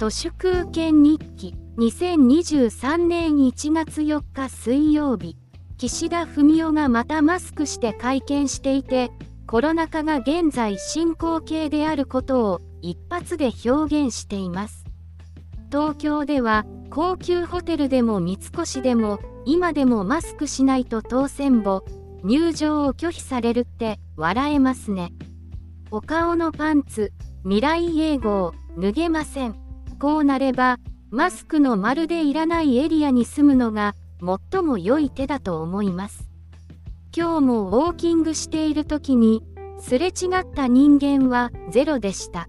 都市空権日記2023年1月4日水曜日。岸田文雄がまたマスクして会見していてコロナ禍が現在進行形であることを一発で表現しています。東京では高級ホテルでも三越でも今でもマスクしないと当選簿入場を拒否されるって笑えますね。お顔のパンツ未来永劫脱げません。こうなればマスクのまるでいらないエリアに住むのが最も良い手だと思います。今日もウォーキングしている時にすれ違った人間はゼロでした。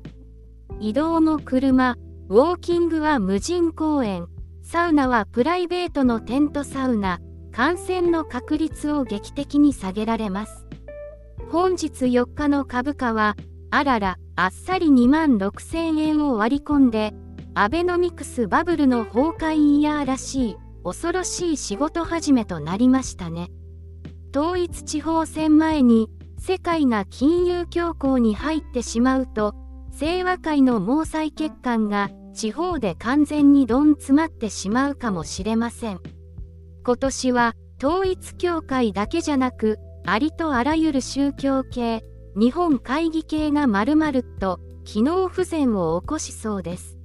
移動も車ウォーキングは無人公園サウナはプライベートのテントサウナ感染の確率を劇的に下げられます。本日4日の株価はあららあっさり2万6000円を割り込んでアベノミクスバブルの崩壊イヤーらしい恐ろしい仕事始めとなりましたね。統一地方選前に世界が金融恐慌に入ってしまうと清和会の毛細血管が地方で完全にどん詰まってしまうかもしれません。今年は統一教会だけじゃなくありとあらゆる宗教系日本会議系がまるまると機能不全を起こしそうです。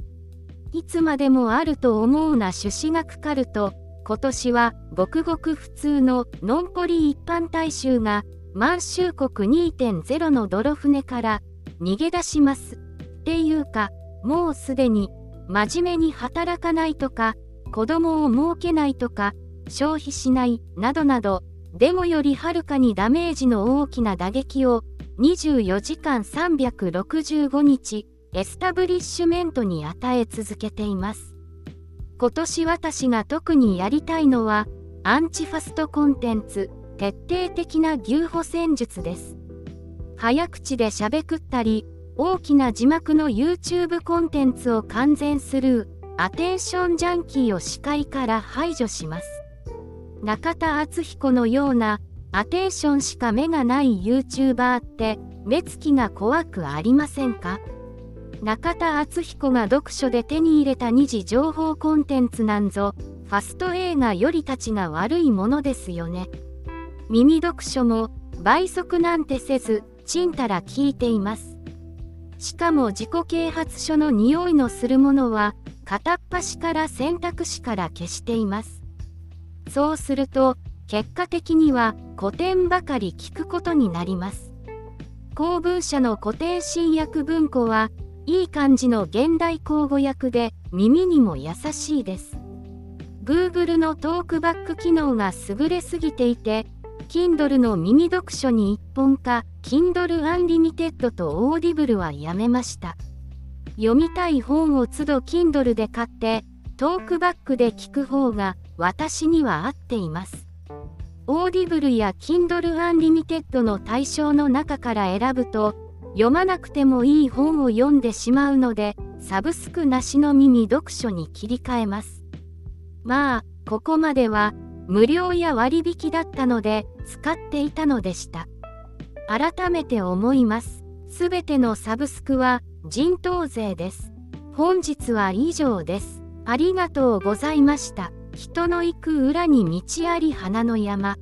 いつまでもあると思うな朱子学カルト今年はごくごく普通のノンポリ一般大衆が満州国2.0の泥船から逃げ出しますっていうかもうすでに真面目に働かないとか子供を設けないとか消費しないなどなどデモよりはるかにダメージの大きな打撃を24時間365日エスタブリッシュメントに与え続けています。今年私が特にやりたいのはアンチファストコンテンツ徹底的な牛歩戦術です。早口でしゃべくったり大きな字幕の YouTube コンテンツを完全スルーアテンションジャンキーを視界から排除します。中田敦彦のようなアテンションしか目がない YouTuber って目つきが怖くありませんか？中田敦彦が読書で手に入れた二次情報コンテンツなんぞファスト映画よりたちが悪いものですよね。耳読書も倍速なんてせずちんたら聞いています。しかも自己啓発書の匂いのするものは片っ端から選択肢から消しています。そうすると結果的には古典ばかり聞くことになります。公文社の古典新訳文庫はいい感じの現代口語訳で耳にも優しいです。Google のトークバック機能が優れすぎていて Kindle の耳読書に一本化 Kindle Unlimited と Audible はやめました。読みたい本を都度 Kindle で買って TalkBack で聞く方が私には合っています。 Audible や Kindle Unlimited の対象の中から選ぶと読まなくてもいい本を読んでしまうのでサブスクなしの耳読書に切り替えます。まあここまでは無料や割引だったので使っていたのでした。改めて思います。すべてのサブスクは人頭税です。本日は以上です。ありがとうございました。人の行く裏に道あり花の山。